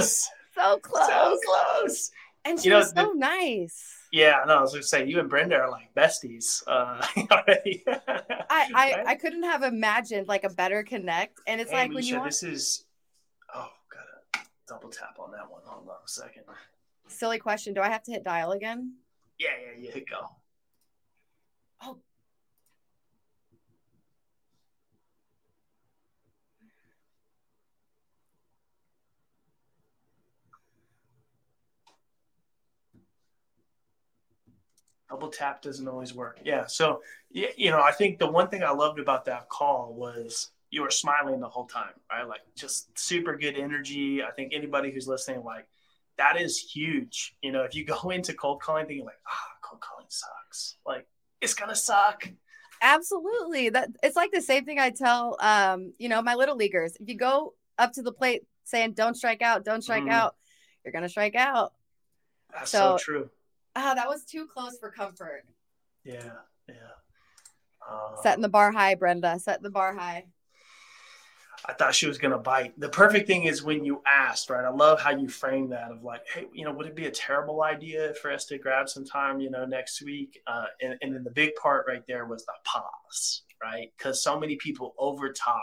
so close. So close. And she you was know, so the, nice. Yeah, no, I was gonna say you and Brenda are like besties uh, already. I I, right? I couldn't have imagined like a better connect, and it's hey, like when you want... this is oh gotta double tap on that one. Hold on a second. Silly question. Do I have to hit dial again? Yeah, yeah, yeah. Hit go. Double tap doesn't always work. Yeah. So, you know, I think the one thing I loved about that call was you were smiling the whole time, right? Like just super good energy. I think anybody who's listening, like, that is huge. You know, if you go into cold calling thinking like, ah, oh, cold calling sucks, like it's gonna suck. Absolutely. That it's like the same thing I tell um, you know, my little leaguers. If you go up to the plate saying don't strike out, don't strike mm. out, you're gonna strike out. That's so, so true. Ah, that was too close for comfort. Yeah, yeah. Uh, Setting the bar high, Brenda. Set the bar high. I thought she was gonna bite. The perfect thing is when you asked, right? I love how you frame that of like, hey, you know, would it be a terrible idea for us to grab some time, you know, next week? Uh, and, and then the big part right there was the pause, right? Because so many people over talk